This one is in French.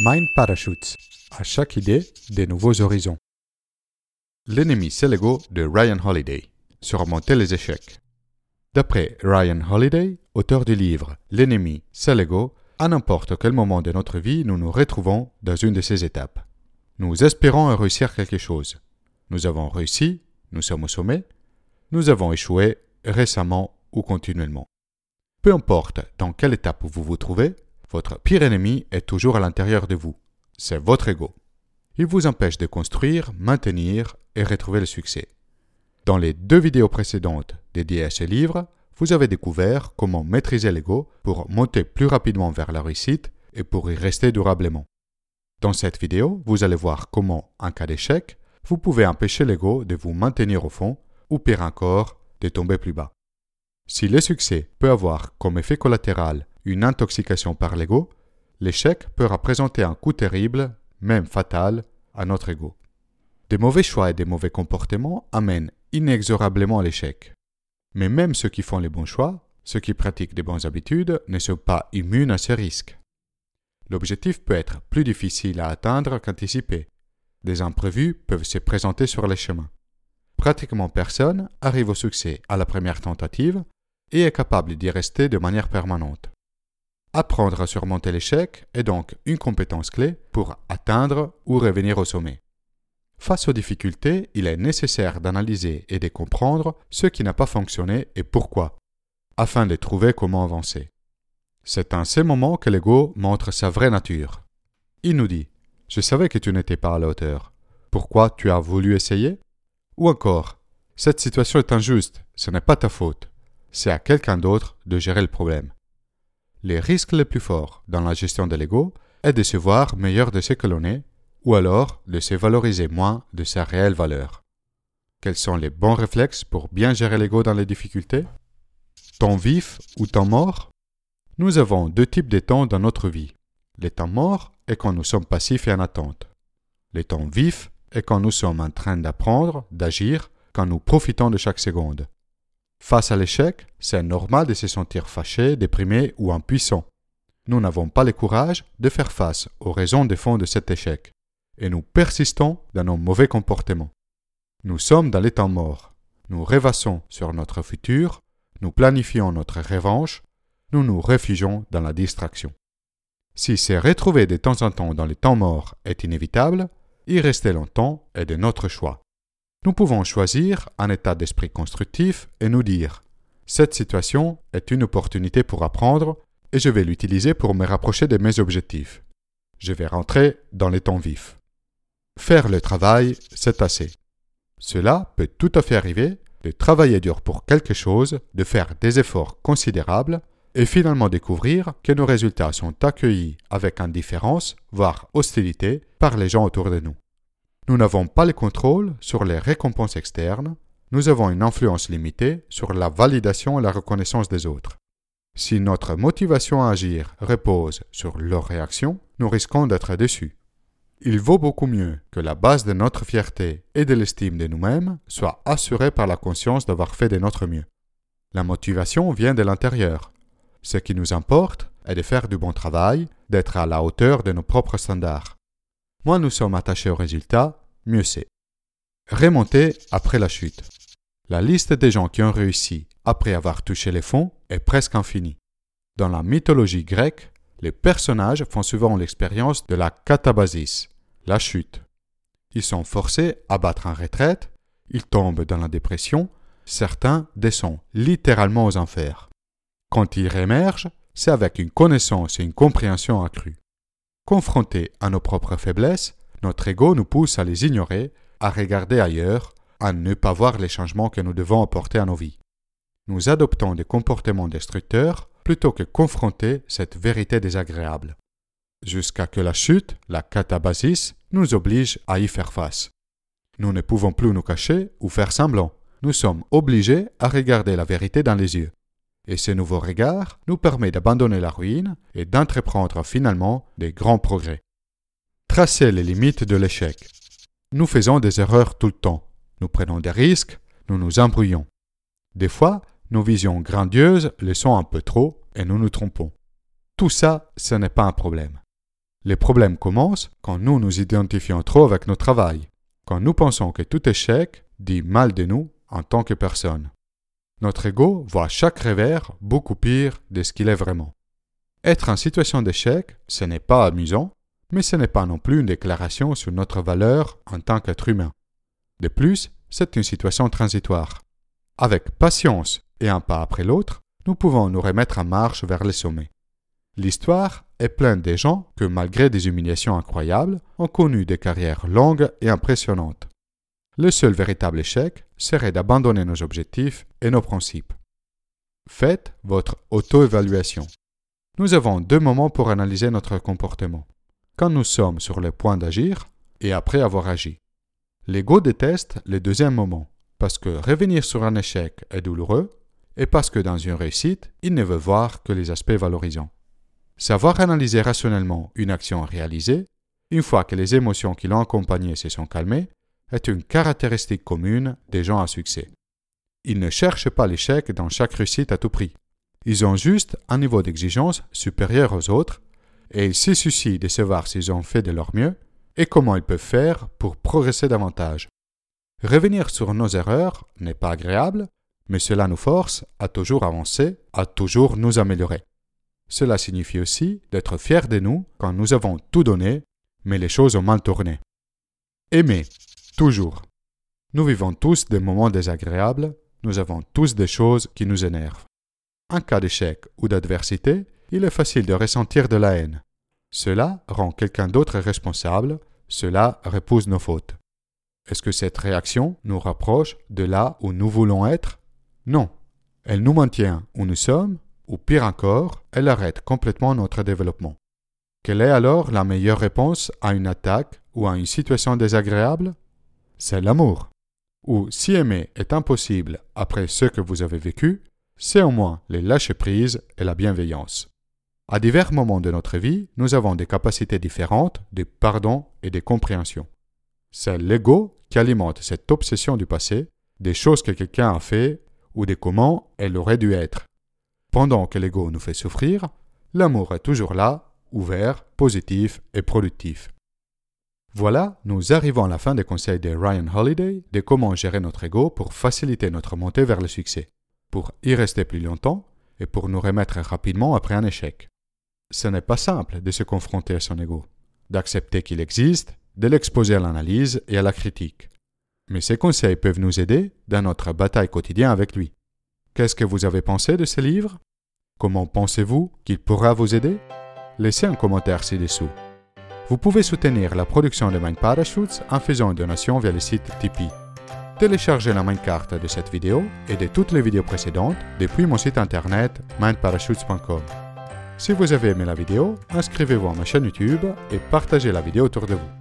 Mind Parachutes. À chaque idée, des nouveaux horizons. L'ennemi, c'est l'ego de Ryan Holiday. Surmonter les échecs. D'après Ryan Holiday, auteur du livre L'ennemi, c'est l'ego, à n'importe quel moment de notre vie, nous nous retrouvons dans une de ces étapes. Nous espérons réussir quelque chose. Nous avons réussi, nous sommes au sommet. Nous avons échoué récemment ou continuellement. Peu importe dans quelle étape vous vous trouvez, votre pire ennemi est toujours à l'intérieur de vous. C'est votre ego. Il vous empêche de construire, maintenir et retrouver le succès. Dans les deux vidéos précédentes dédiées à ce livre, vous avez découvert comment maîtriser l'ego pour monter plus rapidement vers la réussite et pour y rester durablement. Dans cette vidéo, vous allez voir comment, en cas d'échec, vous pouvez empêcher l'ego de vous maintenir au fond ou pire encore, de tomber plus bas. Si le succès peut avoir comme effet collatéral une intoxication par l'ego, l'échec peut représenter un coup terrible, même fatal, à notre ego. Des mauvais choix et des mauvais comportements amènent inexorablement à l'échec. Mais même ceux qui font les bons choix, ceux qui pratiquent des bonnes habitudes, ne sont pas immunes à ces risques. L'objectif peut être plus difficile à atteindre qu'anticipé. Des imprévus peuvent se présenter sur les chemins. Pratiquement personne arrive au succès à la première tentative et est capable d'y rester de manière permanente. Apprendre à surmonter l'échec est donc une compétence clé pour atteindre ou revenir au sommet. Face aux difficultés, il est nécessaire d'analyser et de comprendre ce qui n'a pas fonctionné et pourquoi, afin de trouver comment avancer. C'est en ces moments que l'ego montre sa vraie nature. Il nous dit Je savais que tu n'étais pas à la hauteur. Pourquoi tu as voulu essayer? Ou encore Cette situation est injuste, ce n'est pas ta faute c'est à quelqu'un d'autre de gérer le problème. Les risques les plus forts dans la gestion de l'ego est de se voir meilleur de ce que l'on est, ou alors de se valoriser moins de sa réelle valeur. Quels sont les bons réflexes pour bien gérer l'ego dans les difficultés? Temps vif ou temps mort? Nous avons deux types de temps dans notre vie. Les temps morts est quand nous sommes passifs et en attente. Les temps vifs est quand nous sommes en train d'apprendre, d'agir, quand nous profitons de chaque seconde. Face à l'échec, c'est normal de se sentir fâché, déprimé ou impuissant. Nous n'avons pas le courage de faire face aux raisons de fond de cet échec, et nous persistons dans nos mauvais comportements. Nous sommes dans les temps morts. Nous rêvassons sur notre futur, nous planifions notre revanche, nous nous réfugions dans la distraction. Si se retrouver de temps en temps dans les temps morts est inévitable, y rester longtemps est de notre choix. Nous pouvons choisir un état d'esprit constructif et nous dire Cette situation est une opportunité pour apprendre et je vais l'utiliser pour me rapprocher de mes objectifs. Je vais rentrer dans les temps vifs. Faire le travail, c'est assez. Cela peut tout à fait arriver de travailler dur pour quelque chose, de faire des efforts considérables et finalement découvrir que nos résultats sont accueillis avec indifférence, voire hostilité, par les gens autour de nous. Nous n'avons pas le contrôle sur les récompenses externes, nous avons une influence limitée sur la validation et la reconnaissance des autres. Si notre motivation à agir repose sur leur réaction, nous risquons d'être déçus. Il vaut beaucoup mieux que la base de notre fierté et de l'estime de nous-mêmes soit assurée par la conscience d'avoir fait de notre mieux. La motivation vient de l'intérieur. Ce qui nous importe est de faire du bon travail, d'être à la hauteur de nos propres standards. Moins nous sommes attachés au résultat, mieux c'est. Remonter après la chute. La liste des gens qui ont réussi après avoir touché les fonds est presque infinie. Dans la mythologie grecque, les personnages font souvent l'expérience de la catabasis, la chute. Ils sont forcés à battre en retraite, ils tombent dans la dépression, certains descendent littéralement aux enfers. Quand ils réémergent, c'est avec une connaissance et une compréhension accrue. Confrontés à nos propres faiblesses, notre ego nous pousse à les ignorer, à regarder ailleurs, à ne pas voir les changements que nous devons apporter à nos vies. Nous adoptons des comportements destructeurs plutôt que confronter cette vérité désagréable. Jusqu'à que la chute, la catabasis, nous oblige à y faire face. Nous ne pouvons plus nous cacher ou faire semblant. Nous sommes obligés à regarder la vérité dans les yeux et ce nouveau regard nous permet d'abandonner la ruine et d'entreprendre finalement des grands progrès. Tracer les limites de l'échec. Nous faisons des erreurs tout le temps. Nous prenons des risques, nous nous embrouillons. Des fois, nos visions grandioses le sont un peu trop et nous nous trompons. Tout ça, ce n'est pas un problème. Les problèmes commencent quand nous nous identifions trop avec notre travail, quand nous pensons que tout échec dit mal de nous en tant que personne. Notre ego voit chaque revers beaucoup pire de ce qu'il est vraiment. Être en situation d'échec, ce n'est pas amusant, mais ce n'est pas non plus une déclaration sur notre valeur en tant qu'être humain. De plus, c'est une situation transitoire. Avec patience et un pas après l'autre, nous pouvons nous remettre en marche vers le sommet. L'histoire est pleine de gens que, malgré des humiliations incroyables, ont connu des carrières longues et impressionnantes. Le seul véritable échec serait d'abandonner nos objectifs et nos principes. Faites votre auto-évaluation. Nous avons deux moments pour analyser notre comportement. Quand nous sommes sur le point d'agir et après avoir agi. L'ego déteste le deuxième moment, parce que revenir sur un échec est douloureux et parce que dans une réussite, il ne veut voir que les aspects valorisants. Savoir analyser rationnellement une action réalisée, une fois que les émotions qui l'ont accompagnée se sont calmées, est une caractéristique commune des gens à succès. Ils ne cherchent pas l'échec dans chaque réussite à tout prix. Ils ont juste un niveau d'exigence supérieur aux autres et ils se soucient de savoir s'ils ont fait de leur mieux et comment ils peuvent faire pour progresser davantage. Revenir sur nos erreurs n'est pas agréable, mais cela nous force à toujours avancer, à toujours nous améliorer. Cela signifie aussi d'être fiers de nous quand nous avons tout donné, mais les choses ont mal tourné. Aimer, toujours. Nous vivons tous des moments désagréables, nous avons tous des choses qui nous énervent. En cas d'échec ou d'adversité, il est facile de ressentir de la haine. Cela rend quelqu'un d'autre responsable, cela repousse nos fautes. Est-ce que cette réaction nous rapproche de là où nous voulons être? Non. Elle nous maintient où nous sommes ou pire encore, elle arrête complètement notre développement. Quelle est alors la meilleure réponse à une attaque ou à une situation désagréable? C'est l'amour. Ou si aimer est impossible après ce que vous avez vécu, c'est au moins les lâcher-prise et la bienveillance. À divers moments de notre vie, nous avons des capacités différentes de pardon et de compréhension. C'est l'ego qui alimente cette obsession du passé, des choses que quelqu'un a fait ou des comment elle aurait dû être. Pendant que l'ego nous fait souffrir, l'amour est toujours là, ouvert, positif et productif. Voilà, nous arrivons à la fin des conseils de Ryan Holiday de comment gérer notre ego pour faciliter notre montée vers le succès, pour y rester plus longtemps et pour nous remettre rapidement après un échec. Ce n'est pas simple de se confronter à son ego, d'accepter qu'il existe, de l'exposer à l'analyse et à la critique. Mais ces conseils peuvent nous aider dans notre bataille quotidienne avec lui. Qu'est-ce que vous avez pensé de ce livre Comment pensez-vous qu'il pourra vous aider? Laissez un commentaire ci-dessous. Vous pouvez soutenir la production de Mind Parachutes en faisant une donation via le site Tipeee. Téléchargez la carte de cette vidéo et de toutes les vidéos précédentes depuis mon site internet mindparachutes.com. Si vous avez aimé la vidéo, inscrivez-vous à ma chaîne YouTube et partagez la vidéo autour de vous.